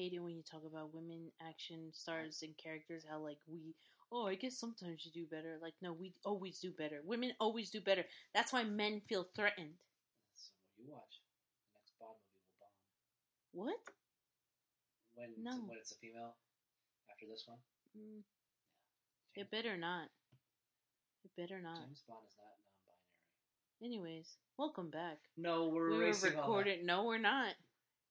hate it when you talk about women action stars and characters. How like we, oh, I guess sometimes you do better. Like no, we always do better. Women always do better. That's why men feel threatened. So what you watch, the next Bond movie will bomb. What? When No. when it's a female after this one. Mm, James, it better not. It better not. James Bond is not non-binary. Anyways, welcome back. No, we're we were erasing all that. recorded. No, we're not.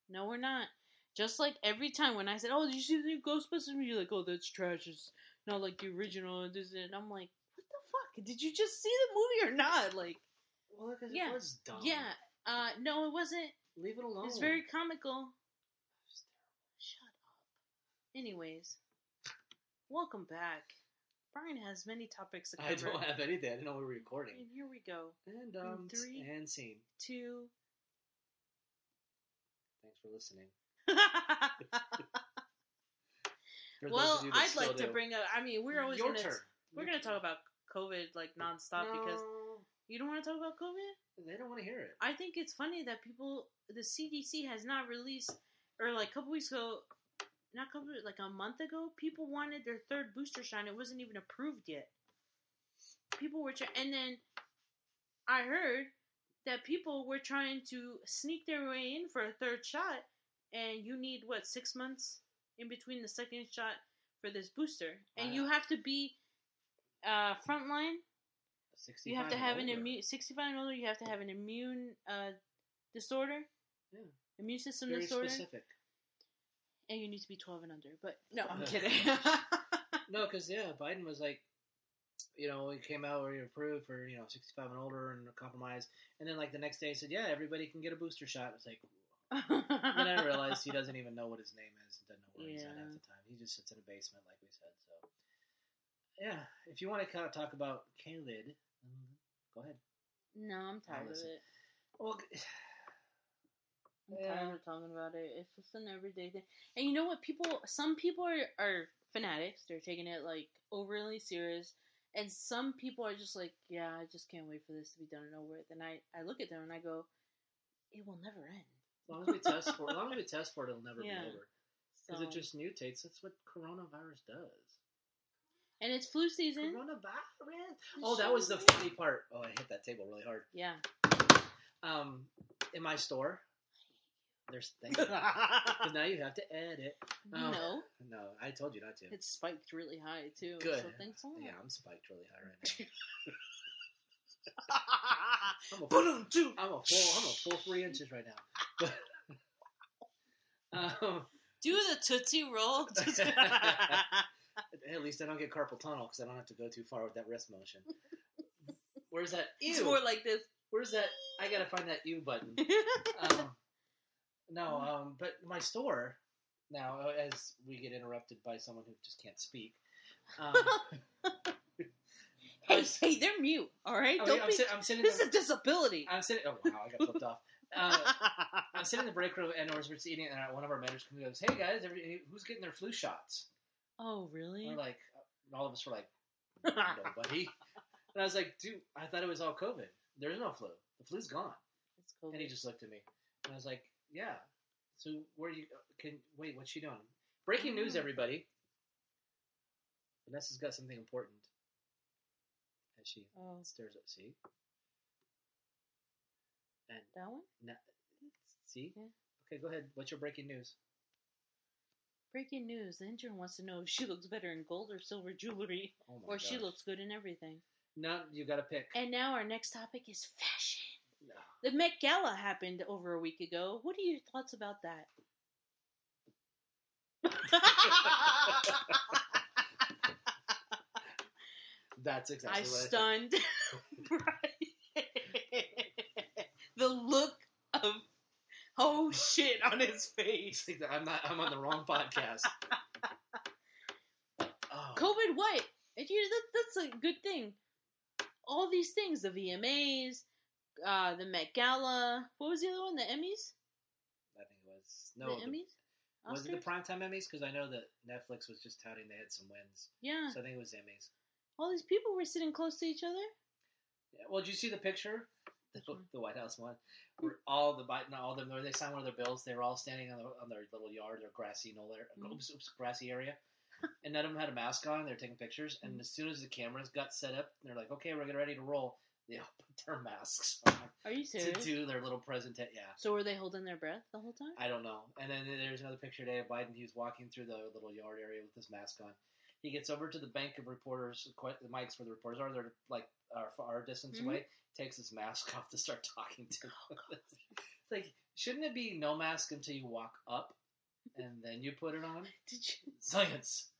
No, we're not. Just like every time when I said, "Oh, did you see the new Ghostbusters?" movie?" You're like, "Oh, that's trash. It's not like the original." And this and I'm like, "What the fuck? Did you just see the movie or not?" Like, Well, because Yeah. it was dumb. yeah, uh, no, it wasn't. leave it alone. It's very comical. Shut up. Anyways, welcome back. Brian has many topics to cover. I don't have anything. I didn't know we were recording. And here we go. And um, three. and scene. Two. Thanks for listening. Well, of you that I'd like to do. bring up. I mean, we're always your gonna turn. we're gonna talk about COVID like nonstop because you don't want to talk about COVID. they don't want to hear it. I think it's funny that people, the CDC has not released, or like a couple weeks ago, not a couple, like a month ago, people wanted their third booster shot. It wasn't even approved yet. People were, try- and then I heard that people were trying to sneak their way in for a third shot, and you need what six months in between the second shot for this booster, and you have to be uh, frontline. You have to have an immune 65 and older you have to have an immune uh, disorder. Yeah. immune system Very disorder. specific. and you need to be 12 and under but no i'm kidding. No, because yeah, Biden was like, you know, he came out where he approved for you know 65 and older and compromised, and then like the next day he said, yeah, everybody can get a booster shot. It's like, then I realized he doesn't even know what his name is, doesn't know where he's at half the time. He just sits in a basement, like we said. So, yeah, if you want to kind of talk about COVID, um, go ahead. no i'm tired of it. Well, i'm Yeah. tired of talking about it. It's just an everyday thing. And you know what? People some people are, are fanatics. They're taking it like overly serious. And some people are just like yeah i just can't wait for this to be done and over with. And i i look at them and i go it will never end long as we test for, as long as we test for it, it'll never Yeah. be over because so, it just mutates. That's what coronavirus does. and it's flu season Coronavirus. Oh, that was the funny part. Oh, I hit that table really hard. yeah Um, in my store, there's thank you. 'Cause now you have to edit. Oh. no, No, I told you not to. it's spiked really high too. Good. So thanks a lot. Yeah, I'm spiked really high right now. I'm a, Boom, two. I'm a full. I'm a full three inches right now. um, Do the tootsie roll. at least I don't get carpal tunnel because I don't have to go too far with that wrist motion. Where's that? it's more like this. Where's that? I gotta find that U button. um, no, um, but my store now, uh, as we get interrupted by someone who just can't speak. Um, hey, hey, they're mute. All right, I don't am be. sit, I'm sitting. this is a disability. I'm sitting. Oh wow, I got flipped off. Uh, I'm sitting in the break room, and we're just eating, and one of our managers comes and goes, "Hey guys, every, who's getting their flu shots?" oh, really? And we're like, and all of us were like, "Nobody." And I was like, "Dude, I thought it was all COVID. There's no flu. The flu's gone." it's COVID. And he just looked at me, and I was like, "Yeah." So where you can wait? What's she doing? Breaking news, Oh. everybody. Vanessa's got something important. She oh, stares at see, and that one. na- see. Yeah. Okay, go ahead. What's your breaking news? Breaking news: The intern wants to know if she looks better in gold or silver jewelry, Oh my or she looks good in everything. No, you got to pick. And now our next topic is fashion. No. The Met Gala happened over a week ago. What are your thoughts about that? That's exactly I what stunned. The look of oh shit on his face. I'm not. I'm on the wrong podcast. Oh, COVID what? And you, that, that's a good thing. All these things, the VMAs, uh, the Met Gala. What was the other one? The Emmys? I think it was no. the the- Emmys? was it the primetime Emmys? Because I know that Netflix was just touting they had some wins, Yeah. so I think it was Emmys. All these people were sitting close to each other. Yeah, well, did you see the picture the, the White House one, where all the Biden, all of them, where they signed one of their bills, they were all standing on, the, on their little yard, their grassy knoll area, Mhm. oops, oops, grassy area, and none of them had a mask on. They were taking pictures, and Mhm. as soon as the cameras got set up, they're like, "Okay, we're getting ready to roll." They all put their masks on Are you serious? to do their little presentation. Yeah. So were they holding their breath the whole time? I don't know. And then there's another picture today of Biden. He was walking through the little yard area with his mask on. He gets over to the bank of reporters, the mics where the reporters are. They're like our far distance Mhm. away. Takes his mask off to start talking to them. it's like, shouldn't it be no mask until you walk up and then you put it on? Did you? Science.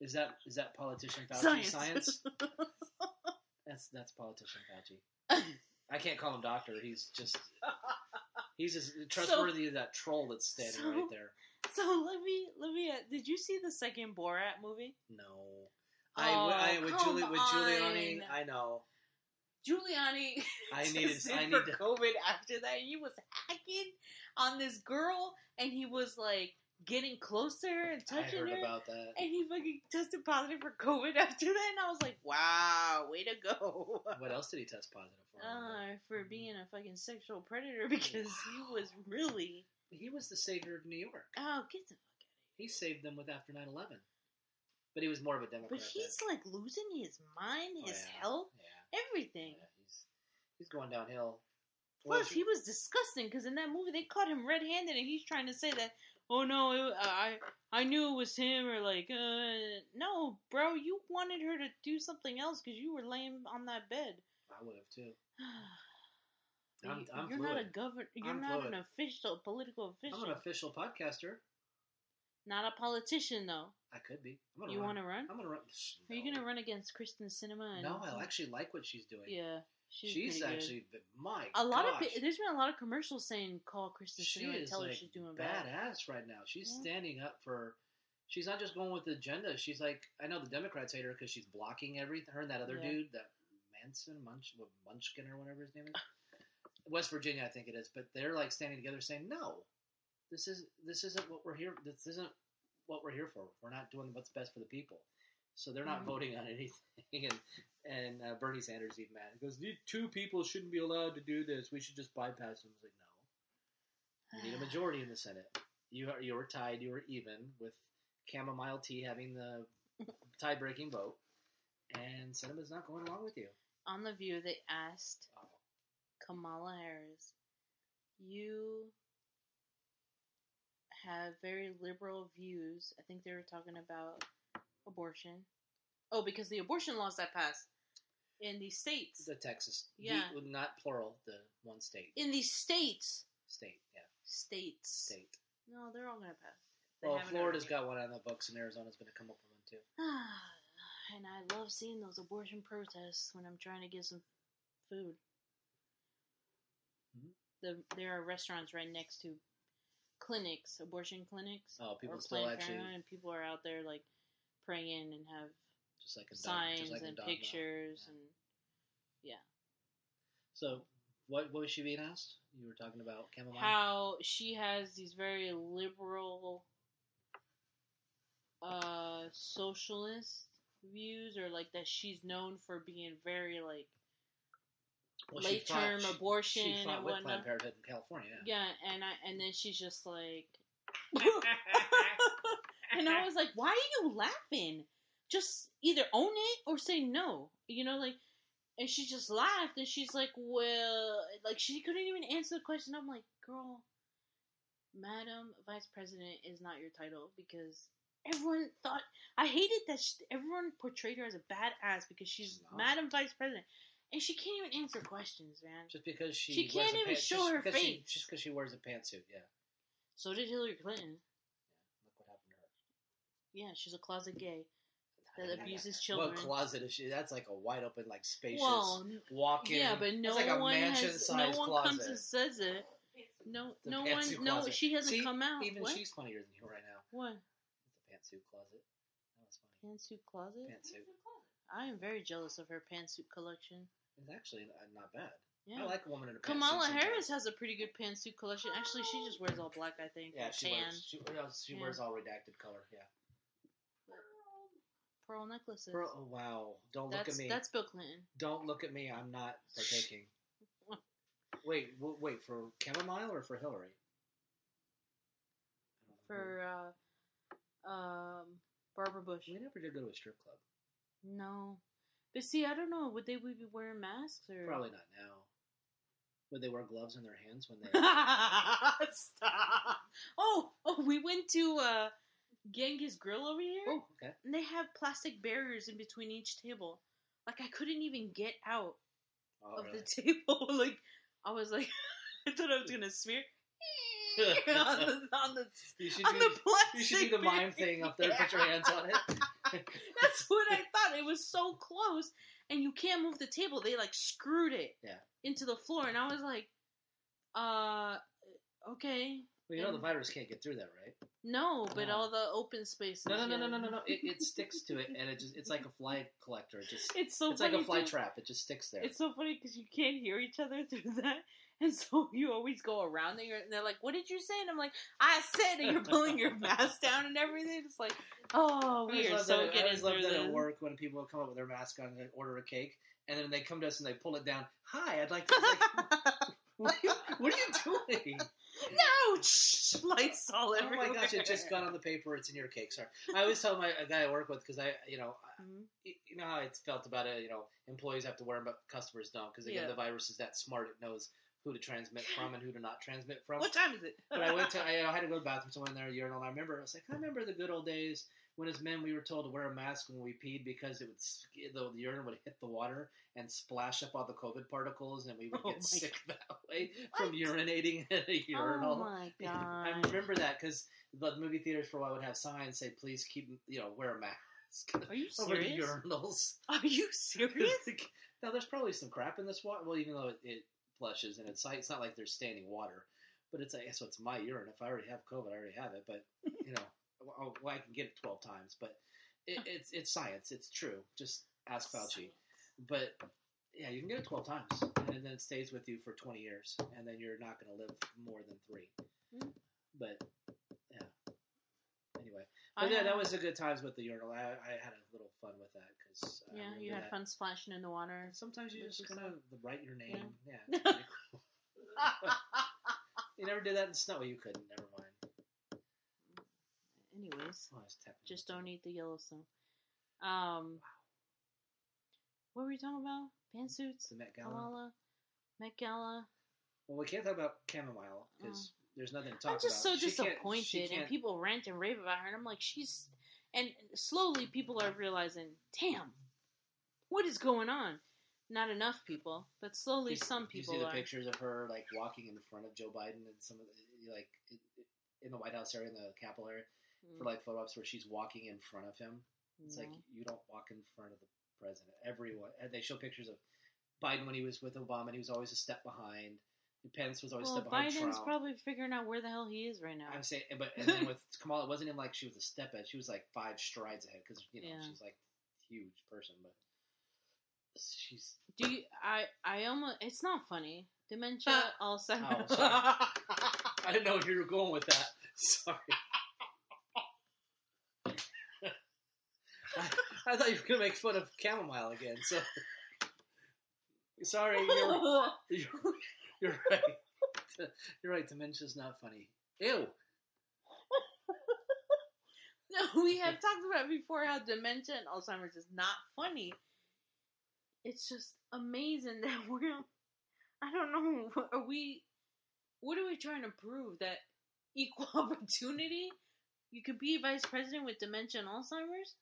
is that is that politician Fauci Science. science? That's that's politician Fauci. I can't call him doctor. He's just he's as trustworthy as that troll that's standing so- right there. so let me let me. Uh, did you see the second Borat movie? No, I, Oh, I with Julie with Giuliani. I know. Giuliani I needed. I need to. COVID after that. He was hacking on this girl, and he was like getting closer and I touching heard her. about that. and he fucking tested positive for COVID after that, and I was like, "Wow, way to go!" What else did he test positive for? Uh, for being a fucking sexual predator because he was really he was the savior of New York. oh get the fuck out of here. He saved them with after 9-11. But he was more of a Democrat. But he's like losing his mind, his Oh, yeah. health, Yeah, everything. yeah, he's he's going downhill. Well, Plus, he was disgusting because in that movie they caught him red-handed, and he's trying to say that, oh no, it, I I knew it was him, or like, uh, no, bro, you wanted her to do something else because you were laying on that bed. I would have too. I'm- I'm you're not a governor. You're I'm not fluid. an official, political official. I'm an official podcaster. Not a politician, though. I could be. You want to run? I'm gonna run. Are you gonna run against Kyrsten Sinema? And, No, I actually like what she's doing. Yeah, she's, she's pretty good. actually my. a lot of. gosh, pe- There's been a lot of commercials saying call Kyrsten she Sinema and tell her like she's doing bad. badass right now. She's Yeah. standing up for. She's not just going with the agenda. She's like, I know the Democrats hate her because she's blocking everything. Her and that other Yeah. dude, that Manson Munch, Munchkin or whatever his name is, West Virginia, I think it is. But they're like standing together, saying, "No, this is this isn't what we're here. This isn't what we're here for. We're not doing what's best for the people." So they're not Mhm. voting on anything. And and uh, Bernie Sanders even mad. He goes, "These two people shouldn't be allowed to do this. We should just bypass them." I like, no. You need a majority in the Senate. You are you were tied. You were even with chamomile tea having the tie-breaking vote, and Sinema's not going along with you. On the View, they asked Oh, Kamala Harris, "You have very liberal views. I think they were talking about abortion. Oh, because the abortion laws that passed in these states, the Texas, the- Yeah. not plural, the one state, in these states, state, yeah, states. state. No, they're all gonna pass. They Well, Florida's already. got one on the books, and Arizona's going to come up with one too. and I love seeing those abortion protests when I'm trying to get some food. The there are restaurants right next to clinics, abortion clinics. Oh, people still actually and people are out there like praying and have just like a dog, signs just like and pictures Yeah. and So, what what was she being asked? You were talking about chamomile. how she has these very liberal uh socialist views or like that she's known for being very like Well, she late fought- term she- abortion She fought and with. Planned Parenthood in California. Yeah, and I and then she's just like And I was like, Why are you laughing? Just either own it or say no. You know, like and she just laughed and she's like, Well like she couldn't even answer the question. I'm like, girl, Madam Vice President is not your title because everyone thought I hated that she, everyone portrayed her as a badass because she's She's. Madam Vice President. And she can't even answer questions, man. Just because she She can't even pant- show her because she- face. just because she wears a pantsuit. Yeah, So did Hillary Clinton. look what happened to her. Yeah, she's a closet gay that abuses What children. closet is she? That's like a wide open, like spacious Well, walk-in. yeah, but no like a one has. No one closet. comes and says it. No, The no one. No, she hasn't See, come out. Even what? she's funnier than you right now. What? It's a pantsuit closet. That was funny. Pantsuit closet. Pantsuit. I am very jealous of her pantsuit collection. It's actually uh, not bad. Yeah. I like a woman in a pantsuit. Kamala sometimes. Harris has a pretty good pantsuit collection. Actually, she just wears all black. I think. Yeah, she tan. wears she, she Yeah. wears all redacted color. Yeah. pearl necklaces. Pearl, oh, wow! Don't that's look at me. that's Bill Clinton. Don't look at me. I'm not partaking. wait, wait for chamomile or for Hillary? I don't know. For uh, um, Barbara Bush. we never did go to a strip club. No, but see, I don't know. Would they be wearing masks or Probably not now. Would they wear gloves in their hands when they? Stop. Oh, oh, we went to uh, Genghis Grill over here, oh, okay. and they have plastic barriers in between each table. Like I couldn't even get out Oh, of really? the table. like I was like, I thought I was gonna smear on the on the You should on do. the plastic. You should do the mime thing up there. Put your hands on it. That's what I thought. It was so close, and you can't move the table. They like screwed it Yeah. into the floor, and I was like, uh, okay. Well, you know the virus can't get through that, right? No, but all the open spaces. No, no, no, yeah. no, no, no, no. It, it sticks to it, and it just—it's like a fly collector. It just It's so it's like a fly too. trap. It just sticks there. It's so funny because you can't hear each other through that, and so you always go around there. And they're like, "What did you say?" And I'm like, "I said," and you're pulling your mask down and everything. It's like, oh, we are so that, I always love that at work when people come up with their mask on and order a cake, and then they come to us and they pull it down. Hi, I'd like to. What, are you, what are you doing? no, shh, lights all Oh my gosh! It just got on the paper. It's in your cake. Sorry. I always tell my a guy I work with because I, you know, I- Mhm. you know how it's felt about it. You know, employees have to wear them, but customers don't because again, Yeah. the virus is that smart. It knows who to transmit from and who to not transmit from. What time is it? But I went to, I, I had to go to the bathroom, so I went in there a urinal. And I remember, I was like, I remember the good old days when, as men, we were told to wear a mask when we peed because it would, the, the urine would hit the water and splash up all the COVID particles, and we would Oh get sick that way What? from urinating at a oh urinal. Oh my Yeah, I remember that because the movie theaters for a while would have signs say, "Please keep, you know, wear a mask." Are you over the serious? urinals. Are you serious? now, there's probably some crap in this water. Well, even though it, it flushes and it's like, it's not like there's standing water, but it's like so it's my urine. If I already have COVID, I already have it. But you know, well, well, I can get it 12 times. But it, it's it's science. It's true. Just ask Fauci. But yeah, you can get it 12 times, and then it stays with you for 20 years, and then you're not going to live more than three. Mm. But I but yeah, that was a good times with the urinal. I, I had a little fun with that because Yeah, you had fun splashing in the water. Sometimes you just kind of write your name. Yeah. Yeah. cool. you never did that in snow. You couldn't. Never mind. Anyways, Oh, I was tapping just don't eat the Yellowstone. Um, what were we talking about? Pantsuits, the Met Gala. Met Gala. Well, we can't talk about chamomile because there's nothing to talk. I'm just about. so She can't- disappointed, and people rant and rave about her, and I'm like, she's. And slowly, people are realizing, damn, what is going on? Not enough people, but slowly, You- some you people see the are. pictures of her like walking in front of Joe Biden and some of the like in the White House area, in the Capitol area, Mm, for like photo ops where she's walking in front of him. It's like you don't walk in front of the president. Everyone, and they show pictures of Biden when he was with Obama, and he was always a step behind. Pence was always a well, step behind Biden's Trump. probably figuring out where the hell he is right now. I'm saying, but and then with Kamala, it wasn't even like she was a step ahead. She was like five strides ahead because you know Yeah. she's like a huge person, but she's Do you? I I almost. It's not funny. Dementia, uh, Alzheimer's. Oh. I didn't know where you were going with that. Sorry. I, I thought you were gonna make fun of chamomile again. So sorry, you're you're, you're right. You're right. Dementia's not funny. Ew. no, we have talked about before how dementia and Alzheimer's is not funny. It's just amazing that we're. I don't know. Are we? What are we trying to prove? That equal opportunity? You could be vice president with dementia and Alzheimer's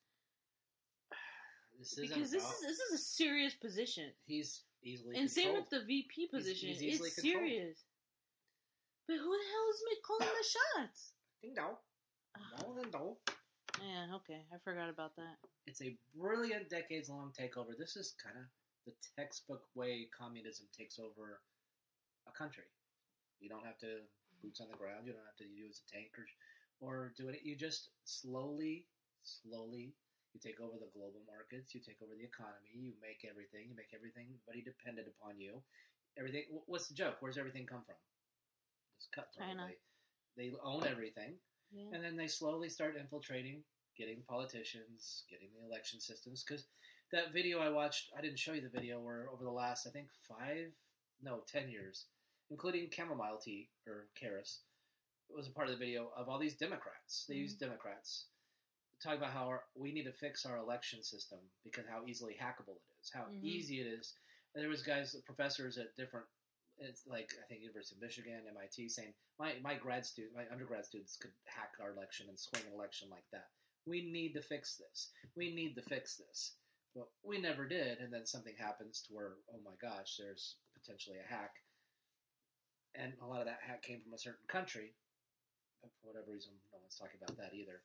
This because this about- is this is a serious position. he's easily And same with the VP position. he's easily it's controlled. serious. But who the hell is calling the shots? Ding dong. Ah. No, ding dong. Yeah, okay. I forgot about that. It's a brilliant decades long takeover. This is kind of the textbook way communism takes over a country. You don't have to boots on the ground. You don't have to use a tank or, or do it. You just slowly, slowly, you take over the global markets. You take over the economy. You make everything. You make everything, everybody dependent upon you. Everything. What's the joke? Where's everything come from? It's cut China. They, they own everything Yeah. and then they slowly start infiltrating getting politicians, getting the election systems. Because that video I watched, I didn't show you the video where over the last, I think, five, no, ten years, including chamomile tea or Karis, was a part of the video of all these Democrats. They Mhm. use Democrats talk about how our, we need to fix our election system because how easily hackable it is, how Mhm. easy it is. And there was guys, professors at different, it's like I think University of Michigan, MIT, saying my my grad student, my undergrad students could hack our election and swing an election like that. We need to fix this. We need to fix this. But we never did, and then something happens to where, oh my gosh, there's potentially a hack, and a lot of that hack came from a certain country. But for whatever reason, no one's talking about that either.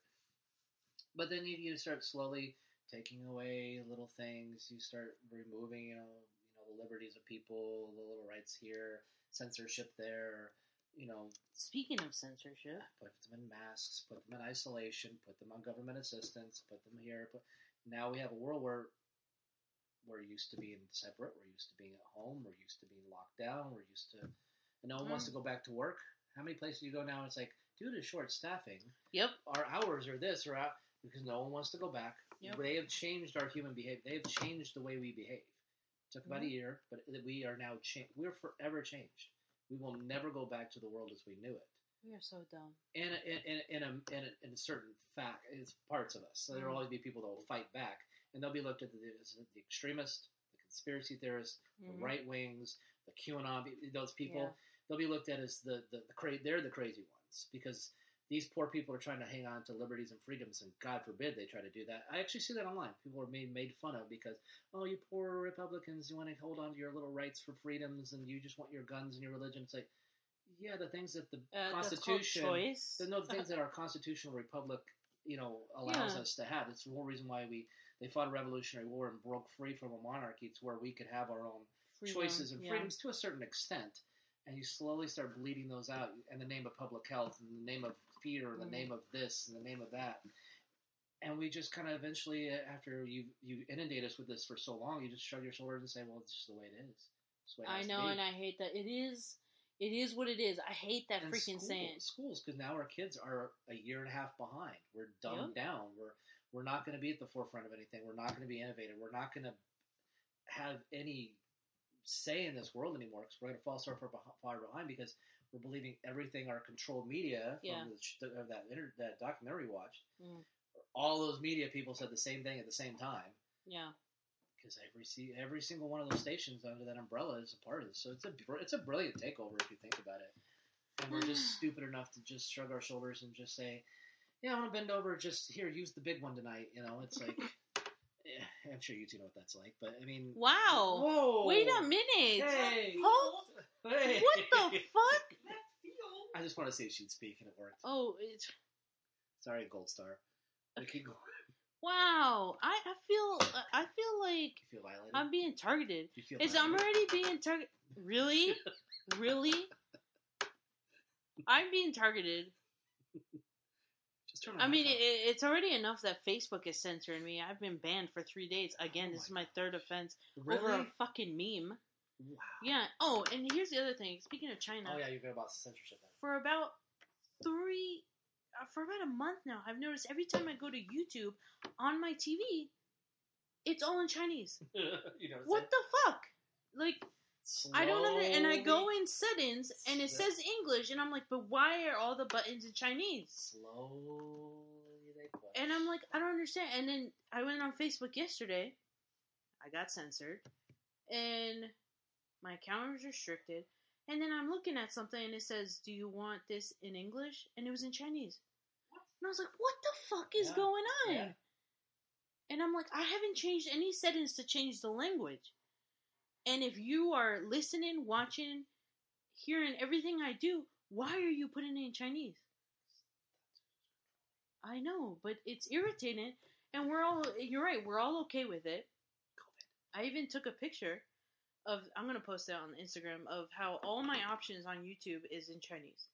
But then you, you start slowly taking away little things. You start removing, you know, you know, the liberties of people, the little rights here, censorship there. You know, Speaking of censorship, put them in masks, put them in isolation, put them on government assistance, put them here. But now we have a world where we're used to being separate, we're used to being at home, we're used to being locked down, we're used to, and no one wants to Mm. go back to work. How many places you go now? It's like due to short staffing, yep, our hours are this or out because no one wants to go back. Yep. They have changed our human behavior. They have changed the way we behave. It took about a year, but we are now changed. We're forever changed. We will never go back to the world as we knew it. we are so dumb. In a, in, in, in, a, in, a, in a certain fact, it's parts of us. So there will Mhm. always be people that will fight back, and they'll be looked at the, as the extremists, the conspiracy theorists, the Mhm. right wings, the QAnon. Those people Yeah. they'll be looked at as the the, the cra- they're the crazy ones because these poor people are trying to hang on to liberties and freedoms, and God forbid they try to do that. I actually see that online. People are made made fun of because oh, you poor Republicans, you want to hold on to your little rights for freedoms, and you just want your guns and your religion. It's like yeah, the things that the Uh, Constitution, the, no, the things that our constitutional republic, you know, allows Yeah. us to have. It's the whole reason why we they fought a revolutionary war and broke free from a monarchy to where we could have our own Freedom, choices and yeah. freedoms to a certain extent, and you slowly start bleeding those out in the name of public health, in the name of fear, in the Mhm. name of this, in the name of that. And we just kind of eventually, uh, after you you inundate us with this for so long, you just shrug your shoulders and say, "Well, it's just the way it is." I know, and I hate that. It is, it is what it is. I hate that And freaking school- saying. schools because now our kids are a year and a half behind. We're dumbed down. We're we're not going to be at the forefront of anything. We're not going to be innovative. We're not going to have any say in this world anymore because we're going to fall so far behind because we're believing everything our controlled media from Yeah. the, sh- of that inter- that documentary we watched. Mm. All those media people said the same thing at the same time Yeah, because every every single one of those stations under that umbrella is a part of this. So it's a it's a brilliant takeover if you think about it. And we're just stupid enough to just shrug our shoulders and just say, "Yeah, I want to bend over. Just here, use the big one tonight." You know, it's like, eh, I'm sure you two know what that's like. But I mean, Wow. Whoa! Wait a minute. Hey, Hold- hey. What the fuck? I just want to see if she'd speak, and it worked. Oh, it's Sorry, Gold Star. We keep going. wow. I, I feel I feel like you feel violated? I'm being targeted. You feel Is I'm already being targeted? Really? really? I'm being targeted. I mean, it, it's already enough that Facebook is censoring me. I've been banned for three days. Again, Oh this is oh my my third offense really? over a fucking meme. Wow. Yeah. Oh, and here's the other thing. Speaking of China, Oh yeah, you're good about censorship. Then. For about three, uh, for about a month now, I've noticed every time I go to YouTube on my TV, it's all in Chinese. you know What the fuck? Like, I don't know. And I go in settings and it says English, and I'm like, but why are all the buttons in Chinese? Slowly they. And I'm like, I don't understand. And then I went on Facebook yesterday. I got censored, and my account was restricted. And then I'm looking at something, and it says, "Do you want this in English?" And it was in Chinese. And I was like, "What the fuck is Yeah, going on?" yeah. And I'm like, I haven't changed any settings to change the language. And if you are listening, watching, hearing everything I do, why are you putting it in Chinese? I know, but it's irritating, and we're all, you're right, we're all okay with it. I even took a picture of, I'm going to post it on Instagram, of how all my options on YouTube is in Chinese.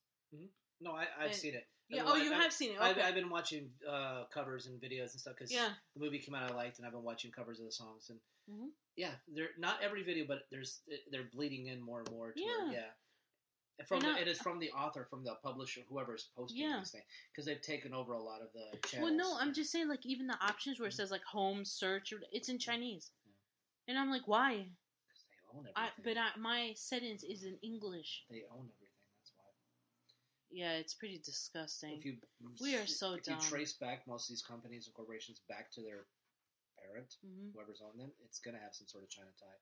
No, I, I've And- seen it. Yeah, oh, you I've- have seen it. I've, I've been watching uh, covers and videos and stuff because yeah, the movie came out I liked, and I've been watching covers of the songs. And Mhm. yeah, they're not every video, but there's they're bleeding in more and more. To where, Yeah. yeah. From the, I- it is from the author, from the publisher, whoever's posting Yeah. these things, because they've taken over a lot of the channels. Well, no, I'm just saying, like, even the options where it says, like, home, search, it's in Chinese. Yeah. And I'm like, why? Own everything. I, but I, my settings is in English. they own everything. That's why. Yeah, it's pretty disgusting. If you We are so if dumb. you trace back most of these companies and corporations back to their parent, hmm whoever's owned them, it's gonna have some sort of China tie.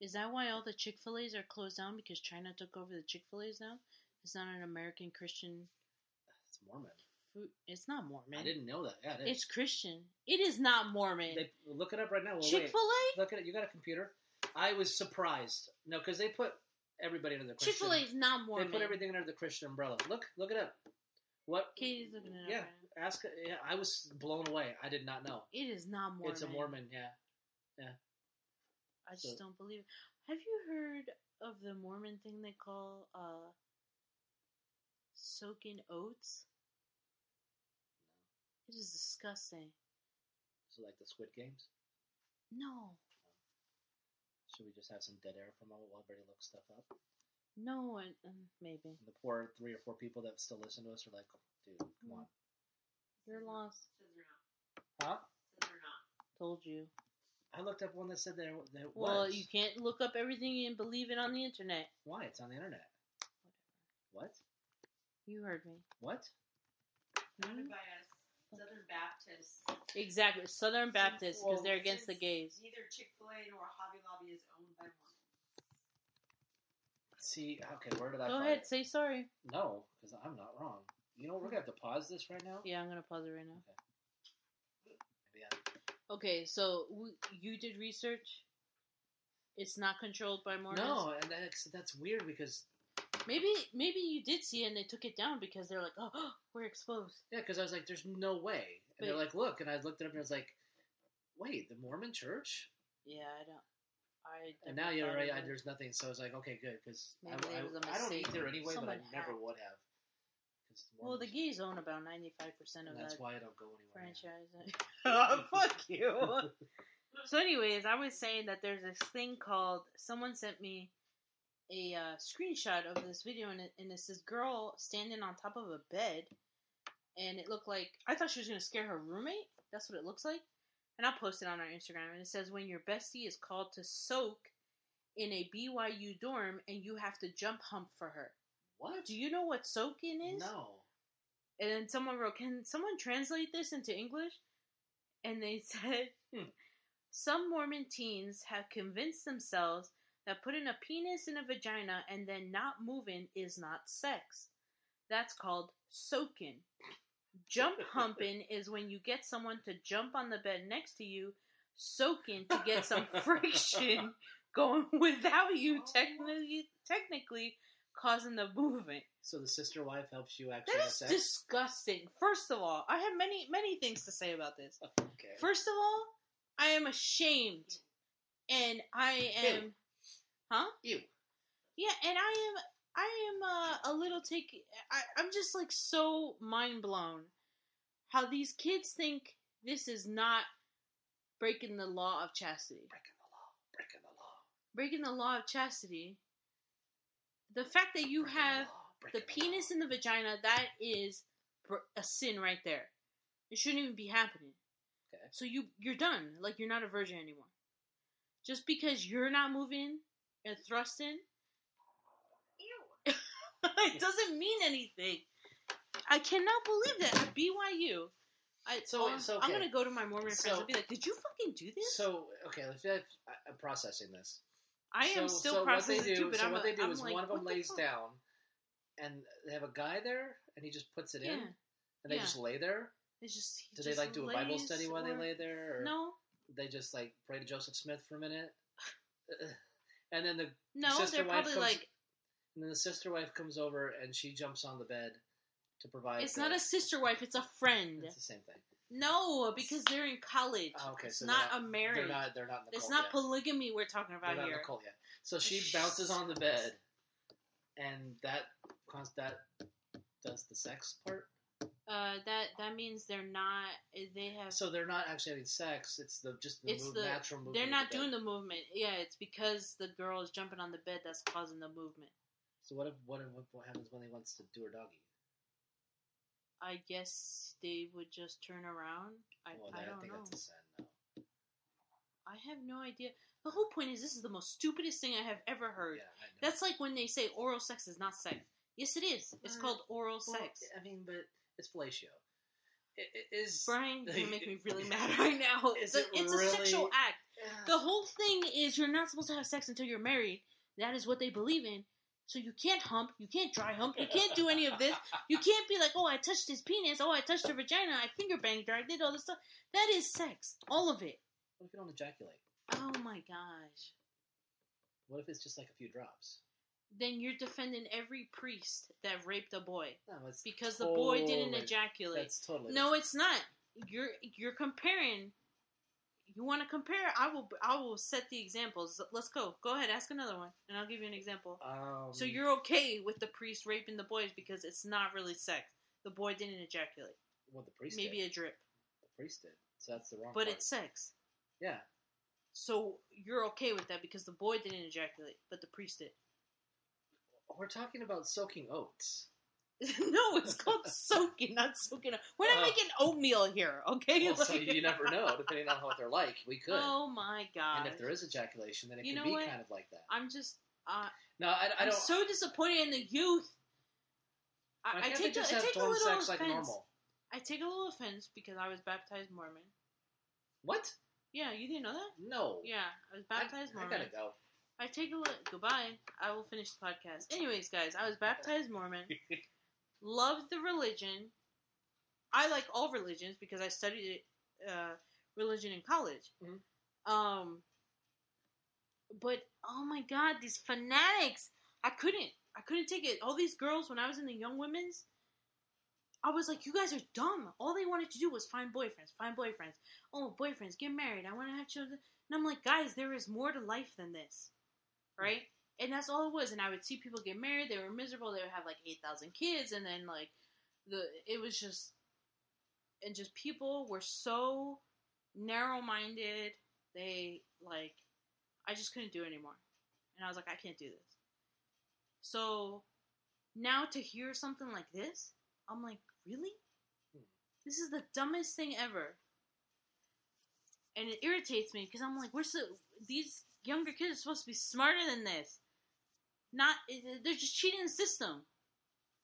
Is that why all the Chick fil A's are closed down? Because China took over the Chick fil A's now? It's not an American Christian It's Mormon. food. It's not Mormon. I didn't know that. Yeah, it is. It's Christian. It is not Mormon. They look it up right now. Well, Chick Fil A. Look at it. You got a computer. I was surprised. No, because they put everybody under the Chick Christian. fil A is not Mormon. They put everything under the Christian umbrella. Look, look it up. What? Katie's looking it up. Yeah. Ask. Yeah, I was blown away. I did not know. It is not Mormon. It's a Mormon. Yeah. yeah. I just So- don't believe it. Have you heard of the Mormon thing they call uh soaking oats? It is disgusting. So like the Squid Games. No, Should we just have some dead air for a moment while everybody looks stuff up? no, and, and maybe And the poor three or four people that still listen to us are like, dude, come Mm. on. you're lost. Says they're not. Huh? Says they're not. Told you. I looked up one that said there. there Well, was. you can't look up everything and believe it on the internet. Why? It's on the internet. What? You heard me. What? Founded by us. Southern Baptists. Exactly, Southern Baptists, because they're against the gays. Neither Chick fil A nor Hobby Lobby is owned by Mormons. See, okay, where did I Go ahead, it? say sorry. No, because I'm not wrong. You know, we're gonna have to pause this right now. Yeah, I'm gonna pause it right now. Maybe I- Okay, so w- you did research. It's not controlled by Mormons. No, and that's that's weird because Maybe maybe you did see it and they took it down because they're like, oh, we're exposed. yeah, because I was like, there's no way, and they're like, look, and I looked it up and I was like, wait, the Mormon Church, Yeah, I don't. I. and now you're right. I, there's nothing, so I was like, okay, good, because I, Maybe there was a I, I don't eat there anyway, Someone but I never would have. well, the gays own about ninety five percent of that's that why I don't go anywhere. franchise. oh, fuck you. so, anyways, I was saying that there's this thing called. Someone sent me a uh, screenshot of this video, and, it, and it's this girl standing on top of a bed, and it looked like I thought she was gonna scare her roommate. That's what it looks like. And I'll post it on our Instagram. And it says when your bestie is called to soak in a BYU dorm, and you have to jump hump for her. What? Do you know what soaking is? No. And then someone wrote, "Can someone translate this into English?" And they said, Hmm. "Some Mormon teens have convinced themselves that putting a penis in a vagina and then not moving is not sex. That's called soaking. Jump humping is when you get someone to jump on the bed next to you, soaking to get some friction going without you technically technically causing the movement." So the sister wife helps you actually That is sex. disgusting. First of all, I have many many things to say about this. okay. First of all, I am ashamed, and I am, huh? You. Yeah, and I am I am uh, a little take. I, I'm just like so mind blown how these kids think this is not breaking the law of chastity. Breaking the law. Breaking the law. Breaking the law of chastity. The fact that you breaking have the law. penis in the vagina that is a sin right there it shouldn't even be happening Okay. so you you're done like you're not a virgin anymore just because you're not moving and thrusting Ew. it doesn't mean anything i cannot believe that at byu I, So- oh, so, I'm gonna go to my Mormon friends So- and be like, "Did you fucking do this?" So okay, let's. I- I'm processing this. I am so, still so processing what they do, too, but so I'm, what they do I'm is like, one of them the lays fuck? down, and they have a guy there, and he just puts it in, Yeah, and they yeah. just lay there. They just. he Do they just like do a Bible lays study while they lay there, or No, they just like pray to Joseph Smith for a minute? and then the no, Sister they're wife probably comes- like, and then the sister wife comes over and she jumps on the bed to provide. It's the- not a sister wife. It's a friend. It's the same thing. No, because they're in college. Oh, okay, it's so not a marriage. They're not. They're not in the it's not yet. polygamy we're talking about not here. cult yet. So she bounces on the bed, and that that does the sex part. Uh, that that means they're not. They have. So they're not actually having sex. It's the just the, It's move, the- natural movement. they're not the doing the movement. Yeah, it's because the girl is jumping on the bed that's causing the movement. So what if what if, what happens when he wants to do her doggy? I guess they would just turn around. I, well, I don't think know. that's a. No. I have no idea. The whole point is this is the most stupidest thing I have ever heard. Yeah, I know. That's like when they say oral sex is not sex. Yes, it is. It's Uh, called oral Well, sex. I mean, but it's fellatio. It, it is Brian, you're gonna make me really mad right now. Is The- it it's a sexual really- act. The whole thing is you're not supposed to have sex until you're married. That is what they believe in. So you can't hump, you can't dry hump, you can't do any of this. You can't be like, oh, I touched his penis, oh, I touched her vagina, I finger banged her, I did all this stuff. That is sex, all of it. What if you don't ejaculate? Oh my gosh. What if it's just like a few drops? Then you're defending every priest that raped a boy No, because the boy didn't ejaculate. That's totally No, it's not. You're you're comparing. You want to compare? I will. I will set the examples. Let's go. Go ahead. Ask another one, and I'll give you an example. Um, So you're okay with the priest raping the boys because it's not really sex. The boy didn't ejaculate. well, the priest Maybe did. a drip, the priest did. So that's the wrong. but part. it's sex. yeah. So you're okay with that because the boy didn't ejaculate, but the priest did. We're talking about soaking oats. no, it's called soaking, not soaking. We're not Oh. making oatmeal here, okay? Well, so you never know, depending on what they're like. We could. Oh my god! and if there is ejaculation, then it You can be what? kind of like that. I'm just. Uh, No, I, I I'm don't. so disappointed in the youth. I, I take, a, just I take a little sex offense. like normal. I take a little offense because I was baptized Mormon. What? Yeah, you didn't know that? No. Yeah, I was baptized I Mormon. I gotta go. I take a look. Goodbye. I will finish the podcast. Anyways, guys, I was baptized Mormon. Loved the religion. I like all religions because I studied uh, religion in college. Mhm. Um, but oh my god, these fanatics! I couldn't. I couldn't take it. All these girls when I was in the young women's. I was like, you guys are dumb. All they wanted to do was find boyfriends, find boyfriends. Oh, boyfriends, get married. I want to have children. And I'm like, guys, there is more to life than this, right? And that's all it was. And I would see people get married. They were miserable. They would have like eight thousand kids, and then like the it was just, and just people were so narrow minded. They like, I just couldn't do it anymore, and I was like, I can't do this. So now to hear something like this, I'm like, really? Hmm. This is the dumbest thing ever. And it irritates me because I'm like, we're so these younger kids are supposed to be smarter than this. Not they're just cheating the system.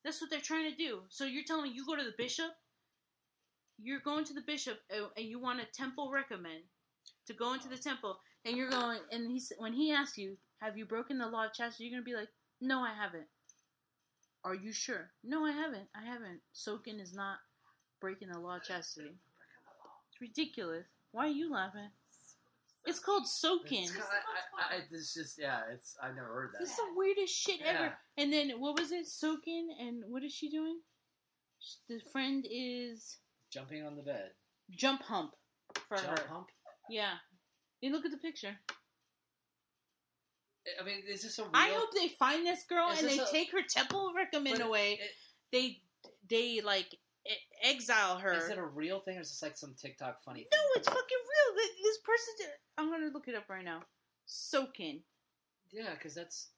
That's what they're trying to do. So you're telling me you go to the bishop, you're going to the bishop uh, and you want a temple recommend to go into the temple, and you're going and he's when he asks you, have you broken the law of chastity? You're gonna be like, no, I haven't. Are you sure? No, I haven't. I haven't. Soaking is not breaking the law of chastity. It's ridiculous. Why are you laughing? It's called soaking. It's, I, I, I, it's just yeah. It's I never heard that. This is the weirdest shit Yeah. ever. And then what was it? Soaking and what is she doing? The friend is Jumping on the bed. jump hump for Jump her. hump. Yeah. You look at the picture. I mean, is this a real? I hope they find this girl Is and they a- take her temple recommend But away. it- they they like exile her. Is it a real thing, or is this like some TikTok funny? no, thing? it's fucking real. This person. did- I'm gonna look it up right now. Soaking. Yeah, because that's.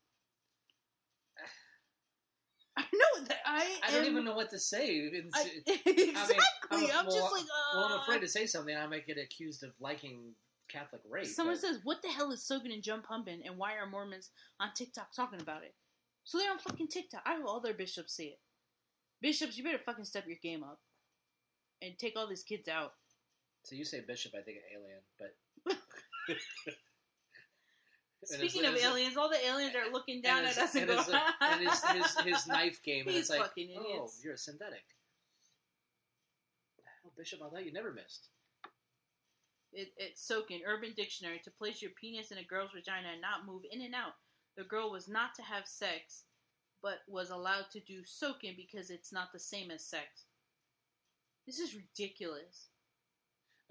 I know that I. I don't even know what to say. It's, I, exactly. I'm I'm, a- well, just like. Uh, well, I'm afraid to say something. I might get accused of liking Catholic rape. Someone but- says, "What the hell is soaking and jump humping, and why are Mormons on TikTok talking about it?" So they're on fucking TikTok. I hope all their bishops see it. Bishops, you better fucking step your game up and take all these kids out. So you say bishop, I think of alien, but. Speaking of aliens, all the aliens are looking down at us and, and go, his, and his, his, his knife game, and These it's like, oh, you're a synthetic. Oh, Bishop, I thought you never missed. It, it's soaking. Urban Dictionary to place your penis in a girl's vagina and not move in and out. The girl was not to have sex, but was allowed to do soaking because it's not the same as sex. This is ridiculous.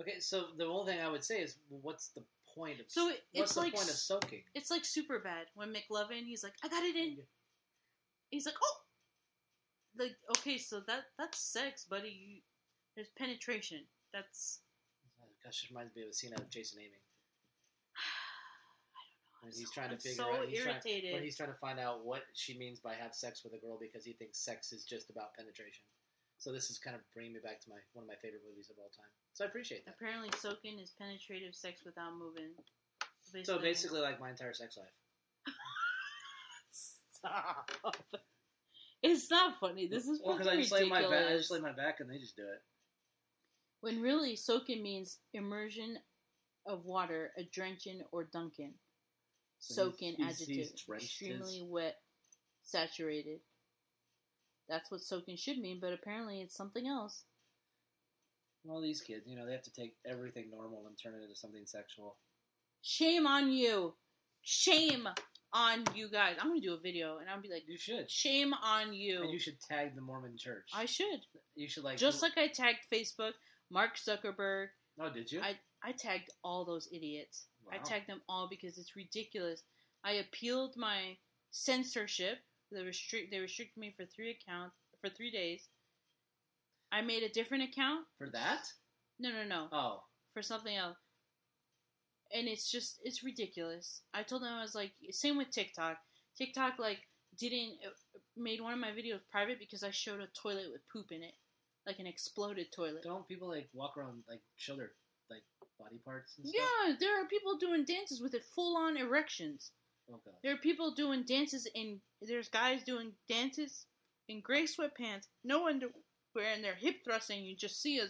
Okay, so the whole thing I would say is, well, what's the point of So it- what's it's the like point of soaking? It's like super bad when McLovin he's like, I got it in. He's like, oh, like okay, so that that's sex, buddy. You, there's penetration. That's Gosh, it reminds me of a scene out of Chasing Amy. When he's trying to I'm figure so out, he's trying, irritated. when he's trying to find out what she means by have sex with a girl because he thinks sex is just about penetration. So this is kind of bringing me back to my one of my favorite movies of all time. So I appreciate that. Apparently, soaking is penetrative sex without moving. So basically, like my entire sex life. stop. It's not funny. This is Well, fucking because I just lay my ridiculous. back, I just lay my back, and they just do it. When really soaking means immersion of water, a drenching or dunking. So Soaking he's- he's- he's adjective, extremely wet, saturated. That's what soaking should mean, but apparently it's something else. Well, these kids, you know, they have to take everything normal and turn it into something sexual. Shame on you. Shame on you guys. I'm gonna do a video and I'll be like, You should. shame on you. And you should tag the Mormon Church. I should. you should like Just like I tagged Facebook, Mark Zuckerberg. Oh, did you? I I tagged all those idiots. I Wow. tagged them all because it's ridiculous. I appealed my censorship. They restrict they restricted me for three accounts for three days. I made a different account. For that? No, no, no. Oh, for something else. And it's just it's ridiculous. I told them I was like same with TikTok. TikTok like didn't made one of my videos private because I showed a toilet with poop in it, like an exploded toilet. don't people like walk around like show their body parts and stuff? Yeah, there are people doing dances with it, full on erections. Oh god. There are people doing dances in. There's guys doing dances in gray sweatpants, no underwear, and they're hip thrusting. You just see us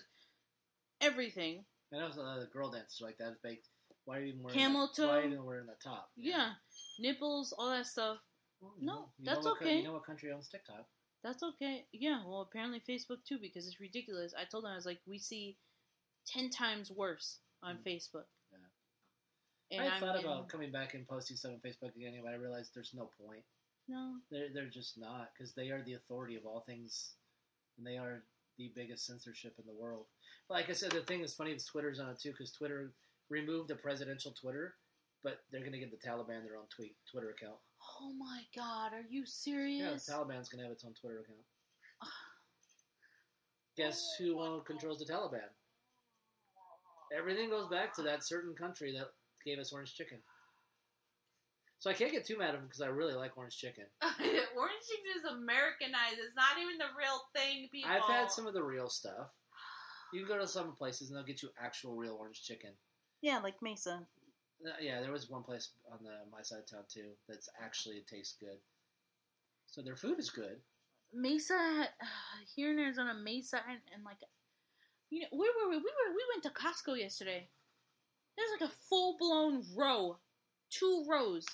everything. I know uh, the girl dances like that baked. Why are you even wearing Camel the, Why are you even wearing the top? Yeah, nipples, all that stuff. Well, No, know- that's know what co- okay. You know what country owns TikTok? That's okay. Yeah, well, apparently Facebook too, because it's ridiculous. I told them I was like, we see ten times worse on Mm. Facebook. Yeah. And I I'm thought about coming back and posting stuff on Facebook again, but I realized there's no point. no. They're they're just not because they are the authority of all things, and they are the biggest censorship in the world. Like I said, the thing that's funny is Twitter's on it too because Twitter removed the presidential Twitter, but they're going to give the Taliban their own tweet Twitter account. Oh my God, are you Yeah, serious? the Taliban's going to have its own Twitter account. Guess who uh, controls the Taliban? Everything goes back to that certain country that gave us orange chicken. So I can't get too mad at them because I really like orange chicken. Orange chicken is Americanized. It's not even the real thing, people. I've had some of the real stuff. You can go to some places and they'll get you actual real orange chicken. Yeah, like Mesa. Uh, yeah, there was one place on the my side of town too that's actually it tastes good. So their food is good. Mesa here in Arizona, Mesa and, and like you know where were we? We were we went to Costco yesterday. There's like a full blown row, two rows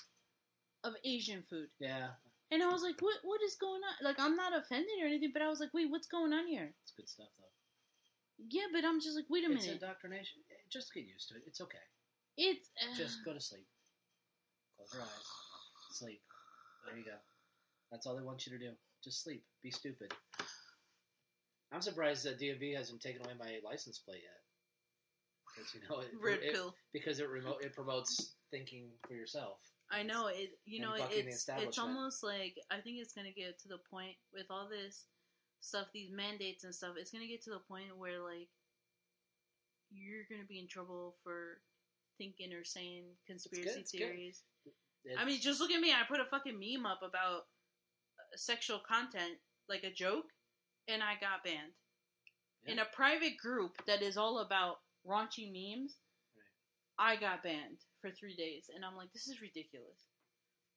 of Asian food, Yeah, and I was like, what What is going on? Like I'm not offended or anything, but I was like, wait, what's going on here? it's good stuff though. Yeah, but I'm just like, wait a It's minute, indoctrination. Just get used to it. It's okay. it's uh, Just go to sleep. Close your eyes. Sleep. There you go. That's all they want you to do. Just sleep. Be stupid. I'm surprised that DMV hasn't taken away my license plate yet. Because you know it, red it- pill. because it remote it promotes thinking for yourself. I know it. You know, it's it's almost like I think it's gonna get to the point with all this stuff, these mandates and stuff. It's gonna get to the point where like you're gonna be in trouble for thinking or saying conspiracy it's good. theories. I It's- mean, just look at me. I put a fucking meme up about uh, sexual content, like a joke, and I got banned. In a private group that is all about raunchy memes, I got banned for three days, and I'm like, this is ridiculous.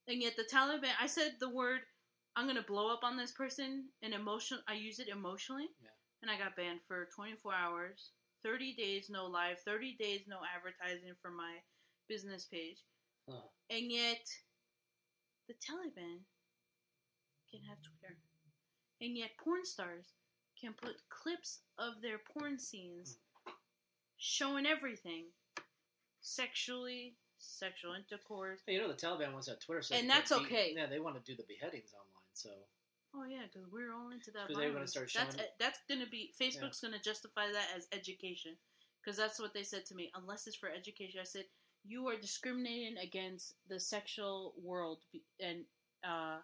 And yet the Taliban, I said the word, I'm gonna blow up on this person, and emotion, I use it emotionally, Yeah. and I got banned for 24 hours, 30 days no live, 30 days no advertising for my business page, Huh. and yet the Taliban can have Twitter, and yet porn stars can put clips of their porn scenes showing everything sexually, sexual intercourse. Hey, you know the Taliban wants that Twitter, so And that's can't okay. Yeah, they want to do the beheadings online. So Oh yeah, because we're all into that. 'Cause they're gonna violence. start That's showing- that's gonna be Facebook's gonna justify that as education, because that's what they said to me. Unless it's for education, I said you are discriminating against the sexual world be- and uh,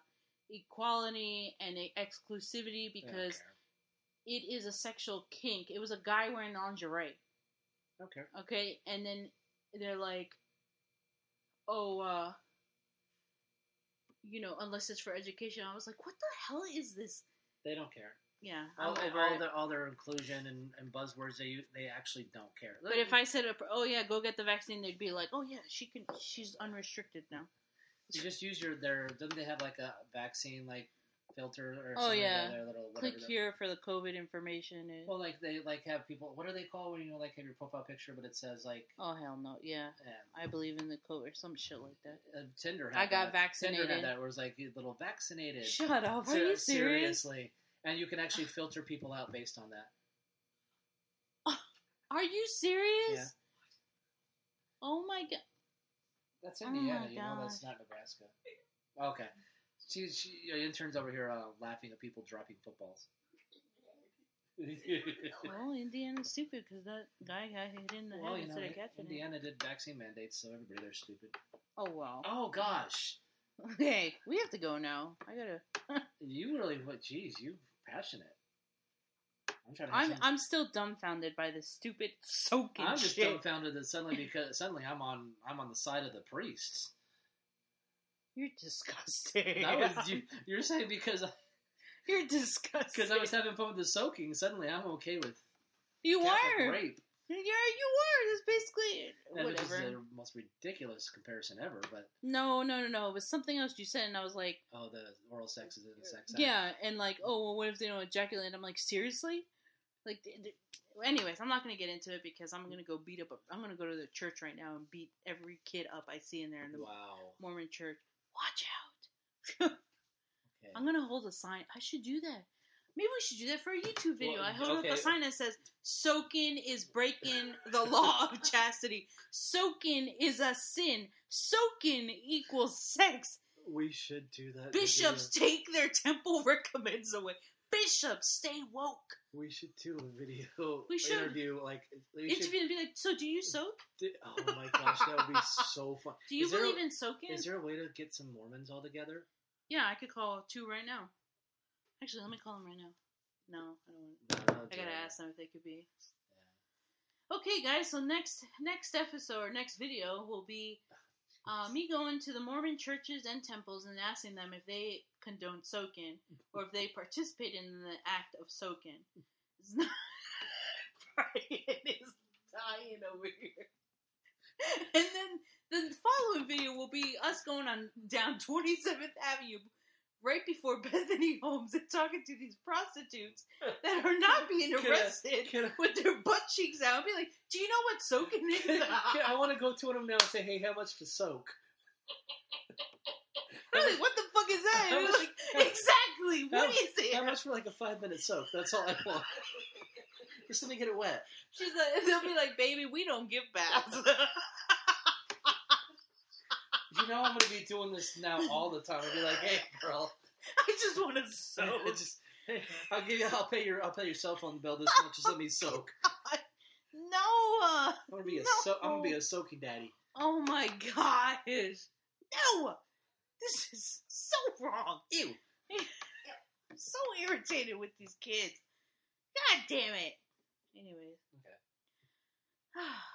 equality and exclusivity because care. it is a sexual kink. It was a guy wearing lingerie. Okay. Okay, and then they're like, "Oh, uh, you know, unless it's for education. I was like, what the hell is this? They don't care. Yeah, All, over all their all their inclusion and, and buzzwords they they actually don't care. But if I said, "Oh yeah, go get the vaccine," they'd be like, "Oh yeah, she can. She's unrestricted now." You just use your their doesn't they have like a vaccine like filter or Oh, yeah. their little Click here for the COVID information. And, Well, like they like have people. What are they called when you like have your profile picture, but it says like oh hell no, yeah, um, I believe in the COVID or some shit like that. uh, Tinder. Had I got that. Tinder vaccinated. had that where it's like little vaccinated. Shut up! Are you serious? Seriously, and you can actually filter people out based on that. Are you serious? Yeah. Oh my god! That's Oh Indiana. my you know that's not Nebraska. Okay. She, she, your intern's over here uh, laughing at people dropping footballs. Well, Indiana's stupid because that guy got hit in the well, head you know, instead of catching it. Indiana did vaccine mandates, so everybody there's stupid. Oh wow. Oh gosh, Okay, we have to go now. I gotta. you really what? Geez, you passionate. I'm to. I'm I'm still dumbfounded by this stupid soaking I'm just shit. dumbfounded that suddenly because suddenly I'm on I'm on the side of the priests. You're disgusting. That was you, you're saying because You're disgusting. because I was having fun with the soaking. Suddenly I'm okay with You Catholic are. rape. Yeah, you were. It's basically And which is the most ridiculous comparison ever. But No, no, no, no. It was something else you said, and I was like, oh, the oral sex is in the sex. act. yeah, and like, oh, well, what if they don't ejaculate? And I'm like, seriously? Like, anyways, I'm not gonna get into it because I'm gonna go beat up. A, I'm gonna go to the church right now and beat every kid up I see in there in the Wow. Mormon church. Watch out! Okay. I'm gonna hold a sign. I should do that. Maybe we should do that for a YouTube video. Well, I hold okay. up a sign that says "Soaking is breaking the law of chastity. Soaking is a sin. Soaking equals sex. We should do that. Bishops take their temple recommends away. Bishops stay woke. We should do a video We should. interview. Like should. Interview and be like, so do you soak? di- oh my gosh, that would be so fun. Do you Is believe a- in soaking? Is there a way to get some Mormons all together? Yeah, I could call two right now. Actually, let me call them right now. No, I don't want. No, no, I gotta ask them if they could be. Okay, guys. So next next episode or next video will be uh, me going to the Mormon churches and temples and asking them if they condone soaking or if they participate in the act of soaking. It's not- Brian is dying over here. And then the following video will be us going on down 27th Avenue right before Bethany Holmes and talking to these prostitutes that are not being Can I- arrested can I- with their butt cheeks out. Be like, do you know what soaking is? I want to go to one of them now and say, "Hey, how much for soak?" really, what the fuck is that? Much- like, exactly. how- What is it? How much for like a five minute soak? That's all I want. Just let me get it wet. She's like, they'll be like, baby, we don't give baths. You know I'm gonna be doing this now all the time. I'll be like, hey girl. I just want to soak. just, hey, I'll give you. I'll pay your. I'll pay your cell phone bill this much. Just let me oh soak. No. I'm gonna be a. No. So, I'm gonna be a soaking daddy. Oh my gosh. No. This is so wrong. Ew. I'm so irritated with these kids. God damn it. Anyways. Okay.